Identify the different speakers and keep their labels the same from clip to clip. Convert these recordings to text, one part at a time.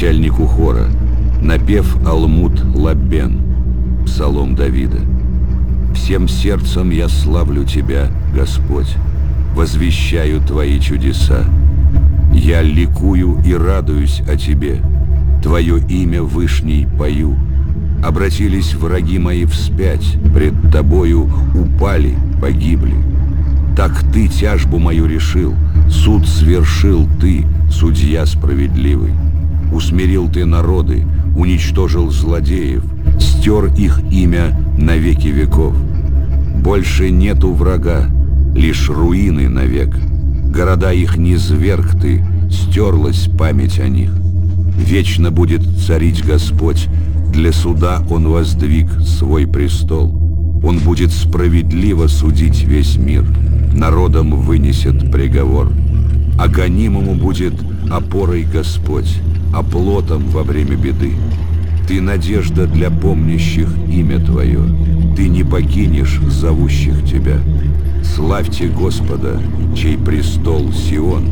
Speaker 1: начальнику хора, напев Алмут Лаббен, псалом Давида. Всем сердцем я славлю Тебя, Господь, возвещаю Твои чудеса. Я ликую и радуюсь о Тебе, Твое имя Вышней пою. Обратились враги мои вспять, пред Тобою упали, погибли. Так Ты тяжбу мою решил, суд свершил Ты, судья справедливый. Усмирил Ты народы, уничтожил злодеев, стер их имя на веки веков. Больше нету врага, лишь руины навек. Города их не зверг ты, стерлась память о них. Вечно будет царить Господь, для суда Он воздвиг свой престол. Он будет справедливо судить весь мир, народом вынесет приговор. А гонимому будет опорой Господь, оплотом во время беды. Ты надежда для помнящих имя Твое, Ты не покинешь зовущих Тебя. Славьте Господа, чей престол Сион,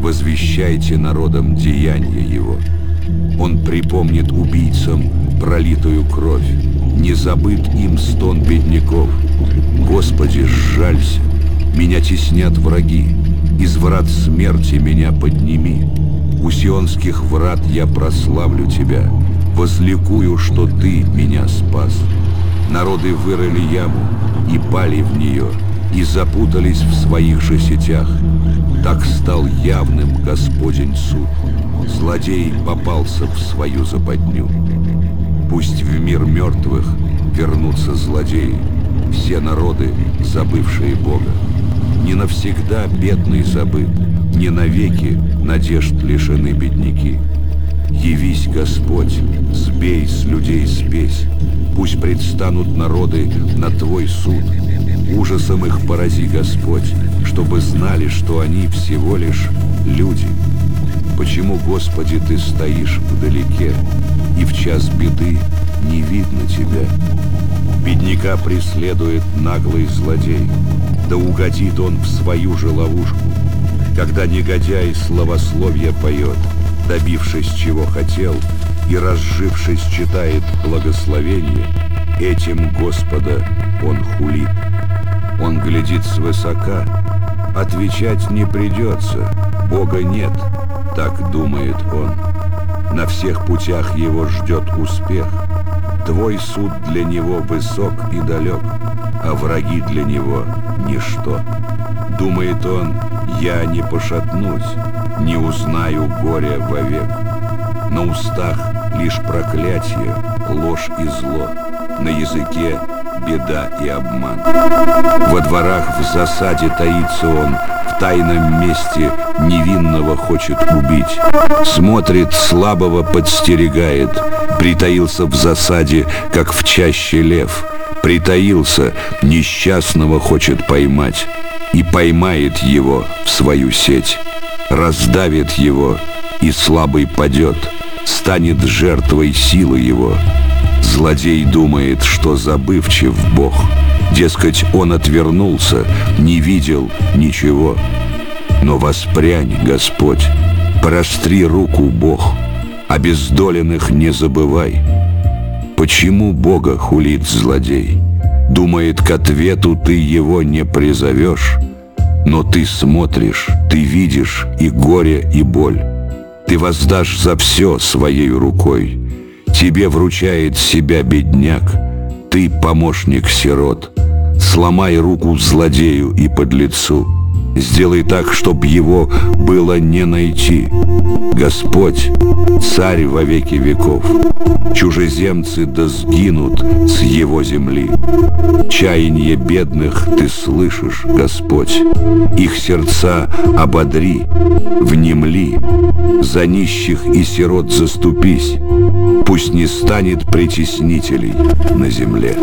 Speaker 1: возвещайте народам деяния Его. Он припомнит убийцам пролитую кровь, не забыт им стон бедняков. Господи, сжалься, меня теснят враги, из врат смерти меня подними. У сионских врат я прославлю Тебя, возликую, что Ты меня спас. Народы вырыли яму и пали в нее, и запутались в своих же сетях. Так стал явным Господень суд. Злодей попался в свою западню. Пусть в мир мертвых вернутся злодеи, все народы, забывшие Бога. Не навсегда бедный забыт, не навеки надежд лишены бедняки. Явись, Господь, сбей с людей спесь, Пусть предстанут народы на Твой суд. Ужасом их порази, Господь, Чтобы знали, что они всего лишь люди. Почему, Господи, Ты стоишь вдалеке, И в час беды не видно Тебя? Бедняка преследует наглый злодей, Да угодит он в свою же ловушку. Когда негодяй словословие поет, Добившись чего хотел, И разжившись читает благословение, Этим Господа он хулит. Он глядит свысока, Отвечать не придется, Бога нет, так думает он. На всех путях его ждет успех. Твой суд для него высок и далек, а враги для него ничто. Думает он, я не пошатнусь, не узнаю горя вовек. На устах лишь проклятие, ложь и зло, на языке беда и обман. Во дворах в засаде таится он, в тайном месте невинного хочет убить. Смотрит, слабого подстерегает, притаился в засаде, как в чаще лев. Притаился, несчастного хочет поймать и поймает его в свою сеть. Раздавит его, и слабый падет, станет жертвой силы его. Злодей думает, что забывчив Бог. Дескать, он отвернулся, не видел ничего. Но воспрянь, Господь, простри руку, Бог, обездоленных не забывай. Почему Бога хулит злодей? Думает, к ответу ты его не призовешь, но ты смотришь, ты видишь и горе, и боль. Ты воздашь за все своей рукой. Тебе вручает себя бедняк, ты помощник сирот. Сломай руку злодею и подлецу. Сделай так, чтоб его было не найти. Господь, царь во веки веков, чужеземцы да сгинут с его земли. Чаяние бедных ты слышишь, Господь, их сердца ободри, внемли, за нищих и сирот заступись, пусть не станет притеснителей на земле.